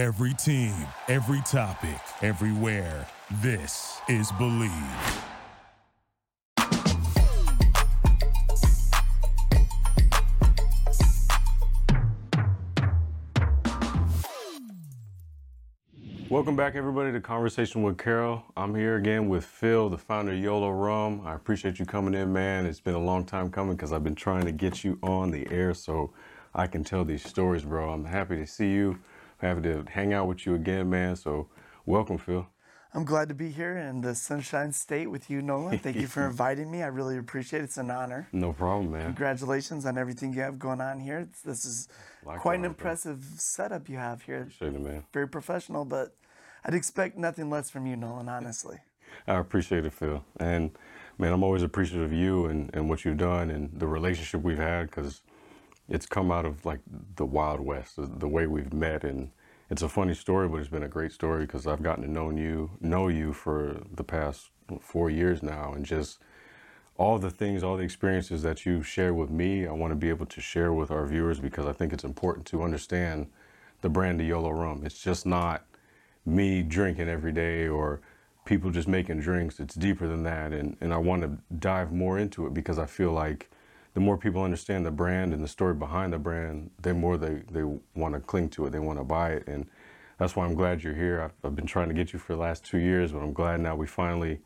Every team, every topic, everywhere. This is Bleav. Welcome back, everybody, to Conversation with Carroll. I'm here again with Phil, the founder of YOLO Rum. I appreciate you coming in, man. It's been a long time coming because I've been trying to get you on the air so I can tell these stories, bro. I'm happy to see you. Happy to hang out with you again, man. So, welcome, Phil. I'm glad to be here in the Sunshine State with you, Nolan. Thank you for inviting me. I really appreciate it. It's an honor. No problem, man. Congratulations on everything you have going on here. It's, this is Likewise, quite an bro. impressive setup you have here. Appreciate it, man. Very professional, but I'd expect nothing less from you, Nolan, honestly. I appreciate it, Phil. And man, I'm always appreciative of you and, and what you've done and the relationship we've had because it's come out of like the Wild West, the, the way we've met. And it's a funny story, but it's been a great story because I've gotten to know you, know you for the past four years now, and just all the things, all the experiences that you share with me, I want to be able to share with our viewers because I think it's important to understand the brand of YOLO Rum. It's just not me drinking every day or people just making drinks. It's deeper than that. And, and I want to dive more into it because I feel like the more people understand the brand and the story behind the brand, the more they, they want to cling to it. They want to buy it. And that's why I'm glad you're here. I've, I've been trying to get you for the last two years, but I'm glad now we finally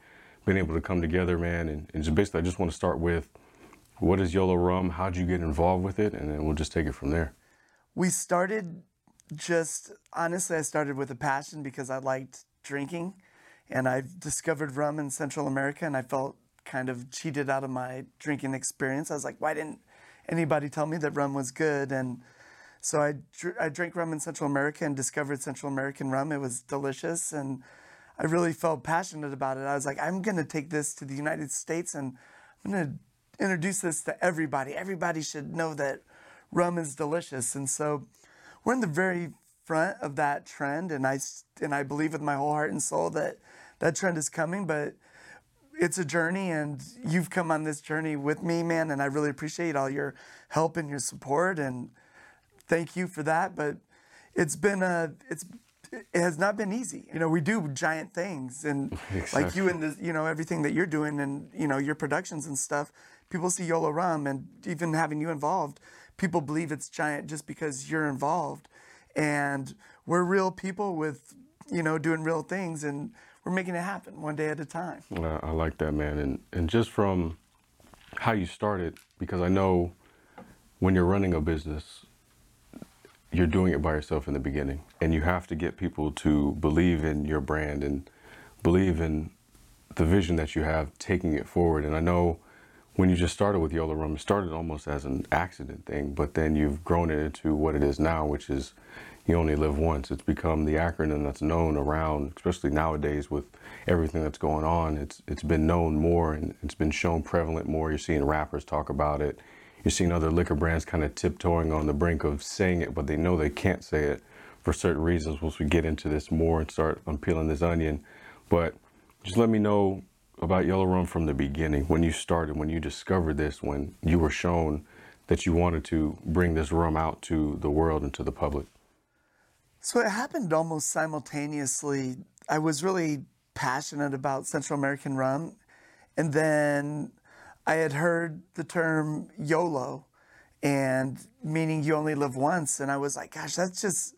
been able to come together, man. And, and just basically, I just want to start with what is YOLO Rum? How'd you get involved with it? And then we'll just take it from there. We started just, honestly, I started with a passion because I liked drinking and I discovered rum in Central America and I felt kind of cheated out of my drinking experience. I was like, why didn't anybody tell me that rum was good? And so I, dr- I drank rum in Central America and discovered Central American rum. It was delicious and I really felt passionate about it. I was like, I'm going to take this to the United States and I'm going to introduce this to everybody. Everybody should know that rum is delicious. And so we're in the very front of that trend. And I, and I believe with my whole heart and soul that that trend is coming. But it's a journey and you've come on this journey with me, man. And I really appreciate all your help and your support. And thank you for that. But it's been a, it's, it has not been easy. You know, we do giant things and like you and the, you know, everything that you're doing and, you know, your productions and stuff, people see YOLO Rum and even having you involved, people believe it's giant just because you're involved. And we're real people with, you know, doing real things and we're making it happen one day at a time. Uh, I like that, man. And and just from how you started, because I know when you're running a business, you're doing it by yourself in the beginning, and you have to get people to believe in your brand and believe in the vision that you have, taking it forward. And I know when you just started with YOLO Rum, it started almost as an accident thing, but then you've grown it into what it is now, which is you only live once. It's become the acronym that's known around, especially nowadays with everything that's going on. It's it's been known more and it's been shown prevalent more. You're seeing rappers talk about it. You're seeing other liquor brands kind of tiptoeing on the brink of saying it, but they know they can't say it for certain reasons. Once we get into this more and start unpeeling this onion, but just let me know about YOLO Rum from the beginning, when you started, when you discovered this, when you were shown that you wanted to bring this rum out to the world and to the public. So it happened almost simultaneously. I was really passionate about Central American rum, and then I had heard the term YOLO, and meaning you only live once, and I was like, gosh, that's just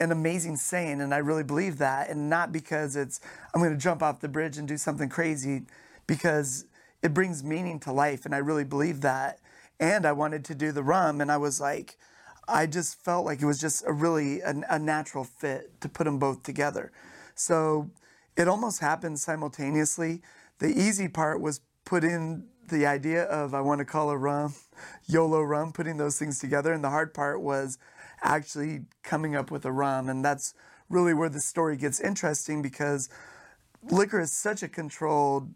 an amazing saying, and I really believe that, and not because it's I'm going to jump off the bridge and do something crazy, because it brings meaning to life, and I really believe that. And I wanted to do the rum, and I was like, I just felt like it was just a really a, a natural fit to put them both together. So it almost happened simultaneously. The easy part was put in the idea of I want to call a rum YOLO rum, putting those things together, and the hard part was actually coming up with a rum, and that's really where the story gets interesting because liquor is such a controlled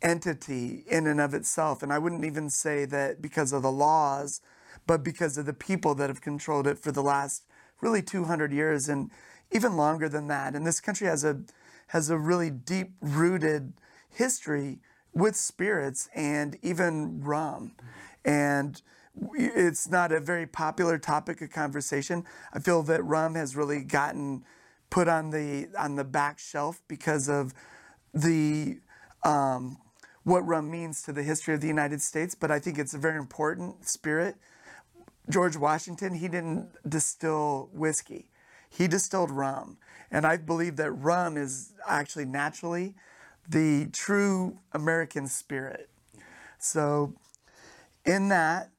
entity in and of itself. And I wouldn't even say that because of the laws, but because of the people that have controlled it for the last really 200 years and even longer than that. And this country has a has a really deep rooted history with spirits and even rum. And it's not a very popular topic of conversation. I feel that rum has really gotten put on the on the back shelf because of the um, what rum means to the history of the United States. But I think it's a very important spirit. George Washington, he didn't distill whiskey. He distilled rum. And I believe that rum is actually naturally the true American spirit. So, in that,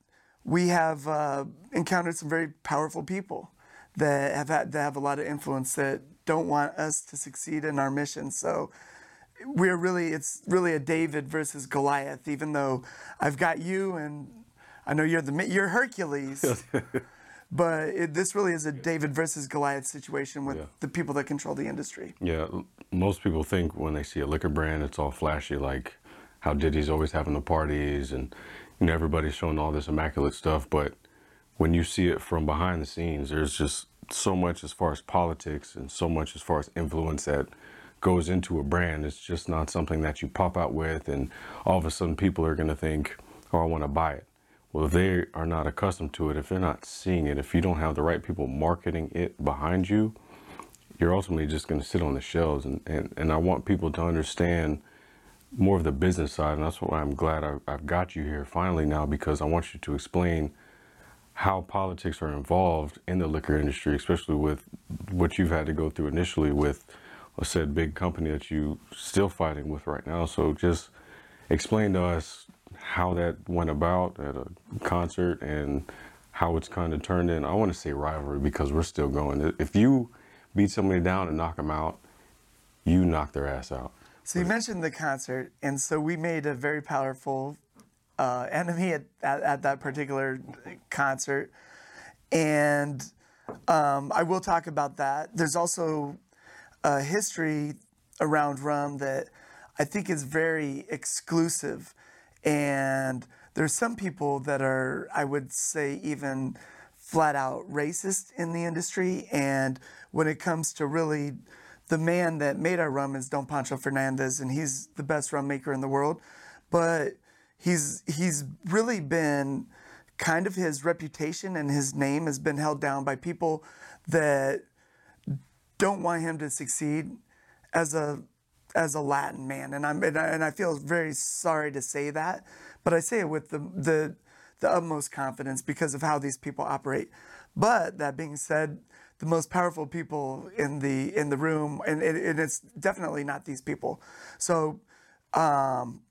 we have uh, encountered some very powerful people that have had, that have a lot of influence that don't want us to succeed in our mission. So, we're really it's really a David versus Goliath. Even though I've got you and I know you're the you're Hercules, but it, this really is a David versus Goliath situation with Yeah. the people that control the industry. Yeah, most people think when they see a liquor brand, it's all flashy, like how Diddy's always having the parties and you know everybody's showing all this immaculate stuff. But when you see it from behind the scenes, there's just so much as far as politics and so much as far as influence that goes into a brand. It's just not something that you pop out with, and all of a sudden people are going to think, "Oh, I want to buy it." Well, if they are not accustomed to it, if they're not seeing it, if you don't have the right people marketing it behind you, you're ultimately just going to sit on the shelves. And, and, and I want people to understand more of the business side. And that's why I'm glad I, I've got you here finally now because I want you to explain how politics are involved in the liquor industry, especially with what you've had to go through initially with a said big company that you still fighting with right now. So just explain to us how that went about at a concert and how it's kind of turned in. I want to say rivalry because we're still going. If you beat somebody down and knock them out, you knock their ass out. So you mentioned the concert, and so we made a very powerful uh, enemy at, at, at that particular concert, and um, I will talk about that. There's also a history around rum that I think is very exclusive, and there's some people that are, I would say, even flat out racist in the industry. And when it comes to really the man that made our rum is Don Pancho Fernandez, and he's the best rum maker in the world. But he's he's really been kind of his reputation and his name has been held down by people that don't want him to succeed as a as a Latin man, and I'm and I, and I feel very sorry to say that, but I say it with the the the utmost confidence because of how these people operate. But that being said, the most powerful people in the in the room, and, it, and it's definitely not these people. So, um,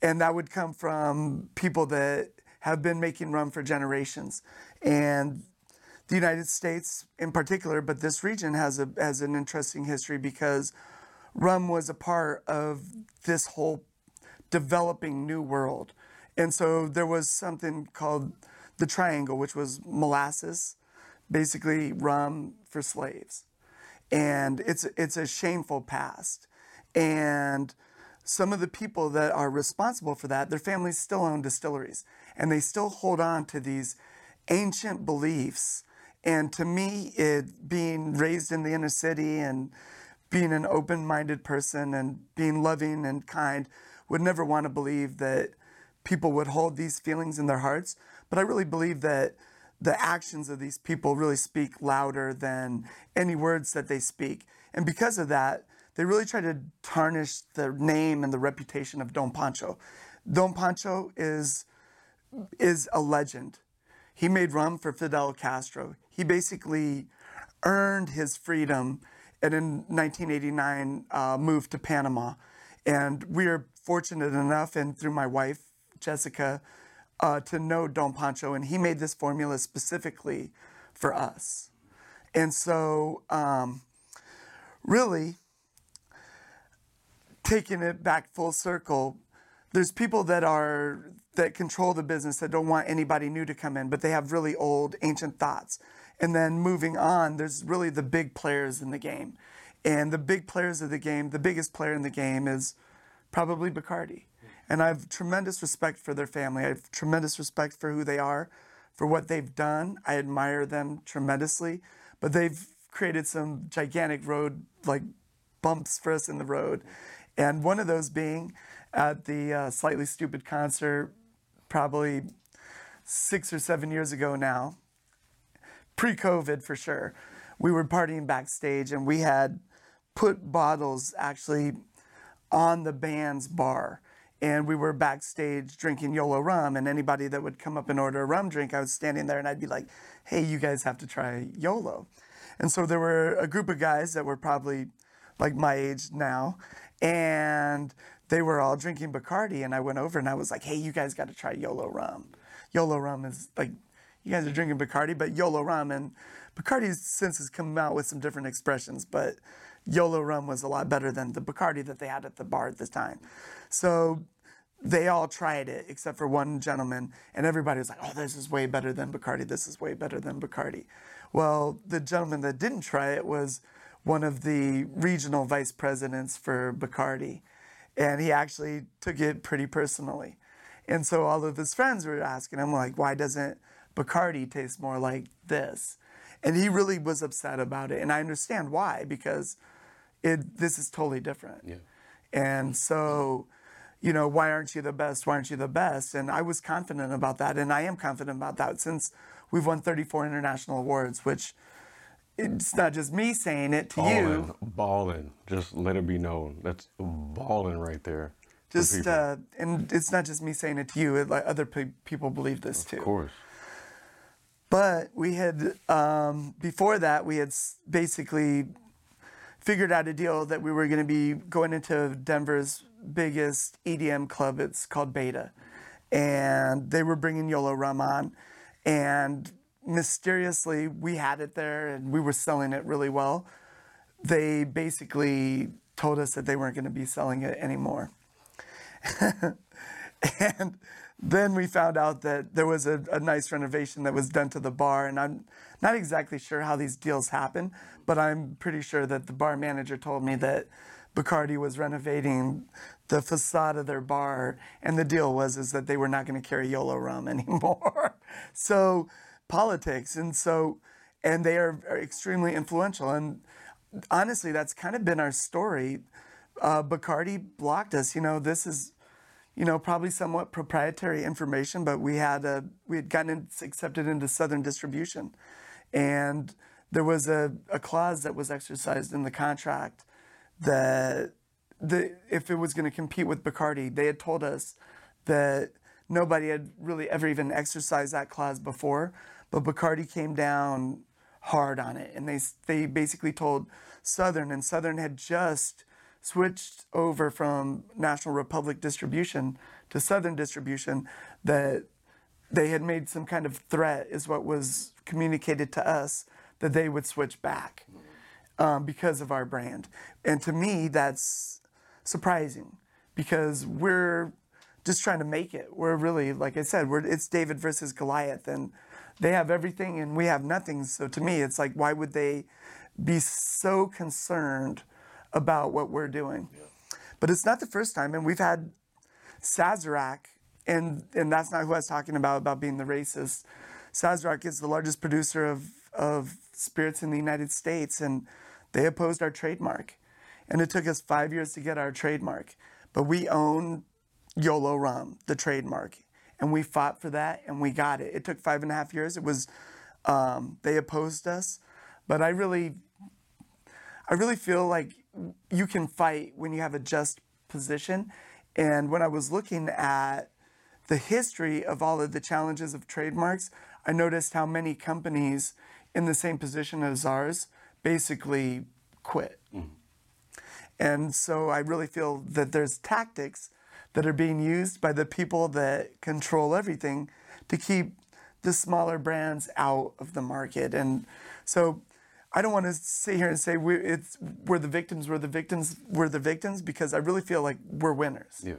and that would come from people that have been making rum for generations, and the United States in particular, but this region has a has an interesting history because rum was a part of this whole developing new world. And so there was something called the triangle, which was molasses, basically rum for slaves. And it's it's a shameful past. And some of the people that are responsible for that, their families still own distilleries and they still hold on to these ancient beliefs. And to me, it being raised in the inner city and being an open minded person and being loving and kind would never want to believe that people would hold these feelings in their hearts. But I really believe that the actions of these people really speak louder than any words that they speak. And because of that, they really try to tarnish the name and the reputation of Don Pancho. Don Pancho is is a legend. He made rum for Fidel Castro. He basically earned his freedom and in 1989 uh, moved to Panama. And we are fortunate enough, and through my wife, Jessica, uh, to know Don Pancho. And he made this formula specifically for us. And so, um, really, taking it back full circle, there's people that are that control the business that don't want anybody new to come in, but they have really old, ancient thoughts. And then moving on, there's really the big players in the game. And the big players of the game, the biggest player in the game is probably Bacardi. And I have tremendous respect for their family. I have tremendous respect for who they are, for what they've done. I admire them tremendously. But they've created some gigantic road, like bumps for us in the road. And one of those being at the uh, Slightly Stoopid concert, probably six or seven years ago now, pre COVID for sure. We were partying backstage and we had put bottles actually on the band's bar. And we were backstage drinking YOLO rum, and anybody that would come up and order a rum drink, I was standing there and I'd be like, hey, you guys have to try YOLO. And so there were a group of guys that were probably like my age now, and they were all drinking Bacardi. And I went over and I was like, hey, you guys got to try YOLO rum. YOLO rum is like, you guys are drinking Bacardi, but YOLO rum. And Bacardi since has come out with some different expressions, but YOLO rum was a lot better than the Bacardi that they had at the bar at the time. So they all tried it except for one gentleman, and everybody was like, oh, this is way better than Bacardi. This is way better than Bacardi. Well, the gentleman that didn't try it was one of the regional vice presidents for Bacardi, and he actually took it pretty personally. And so all of his friends were asking him, like, why doesn't Bacardi taste more like this? And he really was upset about it. And I understand why, because it, this is totally different. Yeah. And so, you know, why aren't you the best? Why aren't you the best? And I was confident about that. And I am confident about that since we've won 34 international awards, which it's not just me saying it to you. Balling. Just let it be known. That's balling right there. Just, uh, and it's not just me saying it to you. It, like other pe- people believe this too. of course. But we had, um, before that, we had basically figured out a deal that we were going to be going into Denver's biggest EDM club. It's called Beta. And they were bringing YOLO Rum on. And mysteriously, we had it there and we were selling it really well. They basically told us that they weren't going to be selling it anymore. and then we found out that there was a, a nice renovation that was done to the bar, and I'm not exactly sure how these deals happen, but I'm pretty sure that the bar manager told me that Bacardi was renovating the facade of their bar, and the deal was is that they were not going to carry YOLO rum anymore. so politics, and so and they are extremely influential, and honestly, that's kind of been our story. Uh, Bacardi blocked us. You know, this is you know, probably somewhat proprietary information, but we had a, we had gotten accepted into Southern distribution, and there was a, a clause that was exercised in the contract that the if it was going to compete with Bacardi, they had told us that nobody had really ever even exercised that clause before, but Bacardi came down hard on it, and they they basically told Southern, and Southern had just switched over from National Republic distribution to Southern distribution that they had made some kind of threat, is what was communicated to us, that they would switch back um, because of our brand. And to me, that's surprising because we're just trying to make it. We're really, like I said, we're, it's David versus Goliath, and they have everything and we have nothing. So to me, it's like, why would they be so concerned about what we're doing? But it's not the first time, and we've had Sazerac, and and that's not who I was talking about about being the racist. Sazerac is the largest producer of of spirits in the United States, and they opposed our trademark, and it took us five years to get our trademark. But we own YOLO Rum, the trademark, and we fought for that, and we got it. It took five and a half years. It was um, they opposed us, but I really I really feel like you can fight when you have a just position. And when I was looking at the history of all of the challenges of trademarks, I noticed how many companies in the same position as ours basically quit. And so I really feel that there's tactics that are being used by the people that control everything to keep the smaller brands out of the market. And so I don't want to sit here and say we're, it's, we're the victims, we're the victims, we're the victims, because I really feel like we're winners. Yeah.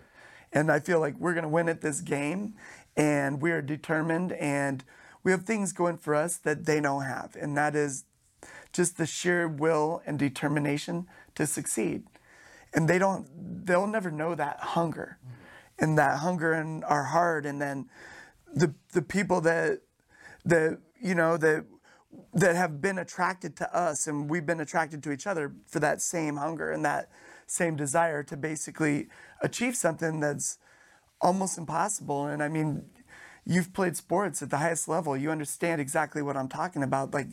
And I feel like we're going to win at this game, and we're determined, and we have things going for us that they don't have, and that is just the sheer will and determination to succeed. And they don't, they'll never know that hunger, and that hunger in our heart, and then the the people that that you know that that have been attracted to us and we've been attracted to each other for that same hunger and that same desire to basically achieve something that's almost impossible and i mean you've played sports at the highest level. You understand exactly what I'm talking about. Like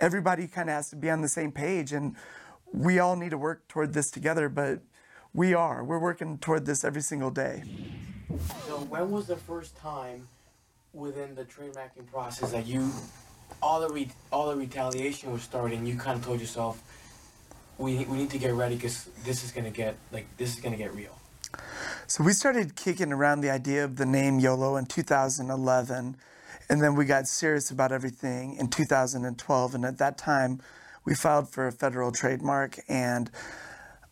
everybody kind of has to be on the same page, and we all need to work toward this together. But we are. We're working toward this every single day. So when was the first time within the trademarking process that you all the re- all the retaliation was starting? You kind of told yourself, we we need to get ready because this is gonna get like this is gonna get real. So we started kicking around the idea of the name YOLO in 2011, and then we got serious about everything in 2012. And at that time, we filed for a federal trademark, and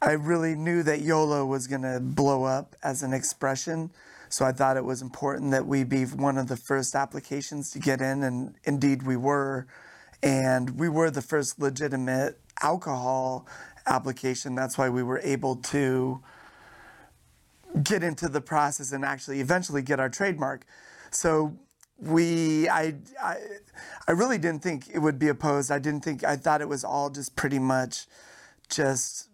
I really knew that YOLO was going to blow up as an expression. So I thought it was important that we be one of the first applications to get in, and indeed we were. And we were the first legitimate alcohol application. That's why we were able to get into the process and actually eventually get our trademark. So we, I, I, I really didn't think it would be opposed. I didn't think, I thought it was all just pretty much just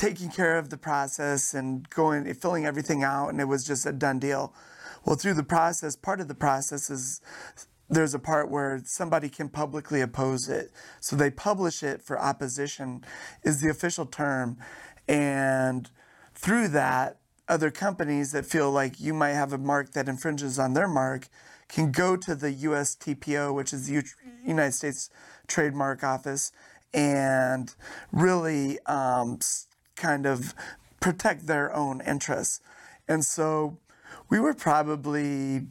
taking care of the process and going, filling everything out, and it was just a done deal. Well, through the process, part of the process is there's a part where somebody can publicly oppose it. So they publish it for opposition, is the official term. And through that, other companies that feel like you might have a mark that infringes on their mark can go to the USTPO, which is the United States Trademark Office, and really um, kind of protect their own interests. And so we were probably,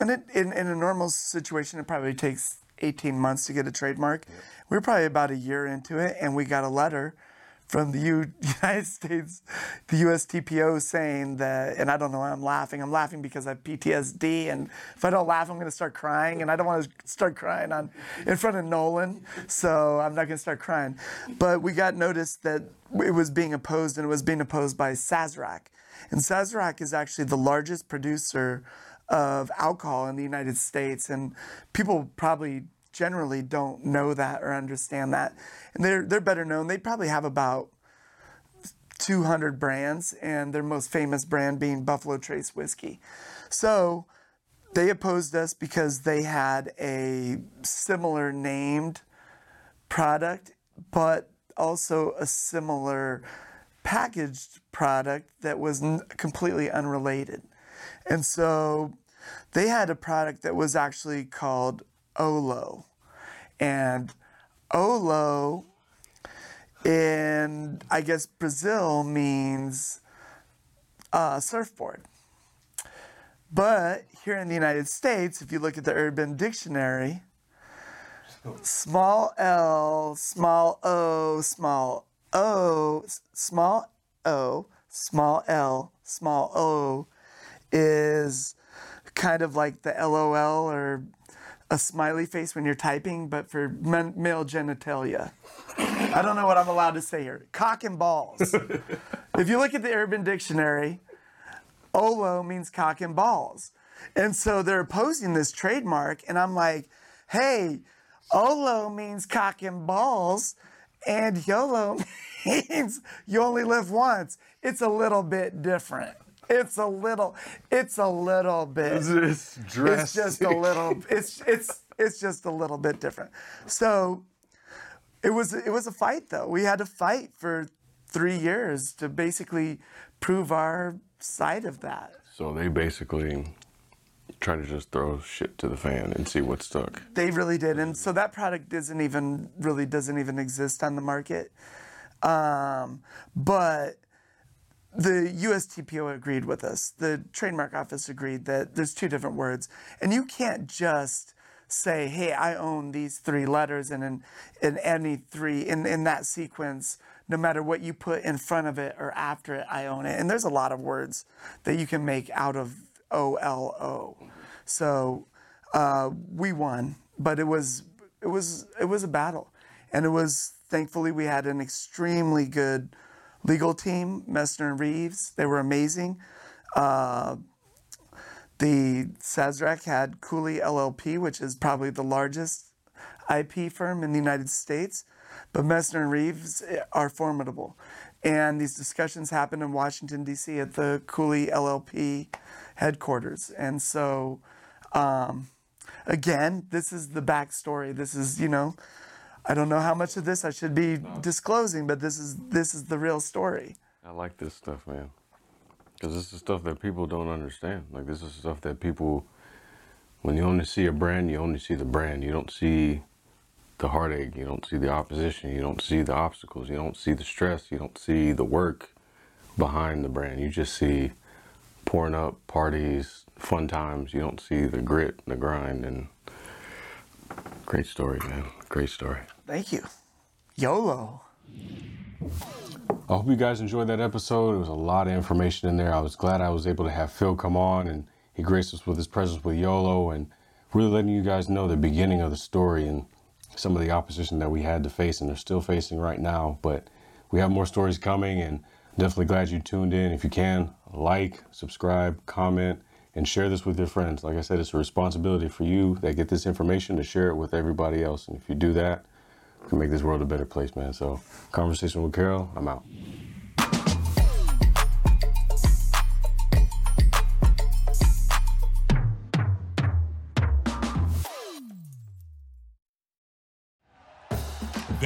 and it, in, in a normal situation, it probably takes 18 months to get a trademark. We were probably about a year into it, and we got a letter from the U- United States, the USTPO saying that, and I don't know why I'm laughing. I'm laughing because I have PTSD, and if I don't laugh, I'm going to start crying, and I don't want to start crying on in front of Nolan, so I'm not going to start crying. But we got notice that it was being opposed, and it was being opposed by Sazerac, and Sazerac is actually the largest producer of alcohol in the United States, and people probably generally don't know that or understand that. And they're they're better known. They probably have about 200 brands, and their most famous brand being Buffalo Trace whiskey. So they opposed us because they had a similar named product, but also a similar packaged product that was n- completely unrelated. And so they had a product that was actually called Olo. And Olo in, I guess, Brazil means uh, surfboard. But here in the United States, if you look at the Urban Dictionary, small l, small o, small o, small o, small l, small o is kind of like the LOL or a smiley face when you're typing, but for men, male genitalia. I don't know what I'm allowed to say here. Cock and balls. if you look at the Urban Dictionary, Olo means cock and balls. And so they're opposing this trademark, and I'm like, hey, Olo means cock and balls, and YOLO means you only live once. It's a little bit different. It's a little, it's a little bit. It's It's just a little. It's it's it's just a little bit different. So it was it was a fight though. We had to fight for three years to basically prove our side of that. So they basically try to just throw shit to the fan and see what stuck. They really did, and so that product doesn't even really doesn't even exist on the market. Um, but the USTPO agreed with us. The trademark office agreed that there's two different words, and you can't just say, "Hey, I own these three letters," and in, any three in in that sequence, no matter what you put in front of it or after it, I own it. And there's a lot of words that you can make out of O L O. So uh, we won, but it was it was it was a battle, and it was thankfully we had an extremely good legal team, Messner and Reeves. They were amazing. Uh, the Sazerac had Cooley LLP, which is probably the largest IP firm in the United States, but Messner and Reeves are formidable. And these discussions happened in Washington, D.C. at the Cooley LLP headquarters. And so Um, again, this is the backstory. This is, you know, I don't know how much of this I should be disclosing, but this is this is the real story. I like this stuff, man. Because this is stuff that people don't understand. Like, this is stuff that people, when you only see a brand, you only see the brand. You don't see the heartache. You don't see the opposition. You don't see the obstacles. You don't see the stress. You don't see the work behind the brand. You just see pouring up parties, fun times. You don't see the grit, the grind, and great story, man. Great story. Thank you. YOLO. I hope you guys enjoyed that episode. There was a lot of information in there. I was glad I was able to have Phil come on and he graced us with his presence with YOLO and really letting you guys know the beginning of the story and some of the opposition that we had to face and are still facing right now. But we have more stories coming and definitely glad you tuned in. If you can, like, subscribe, comment, and share this with your friends. Like I said, it's a responsibility for you that get this information to share it with everybody else. And if you do that, you can make this world a better place, man. So, conversation with Carroll, I'm out.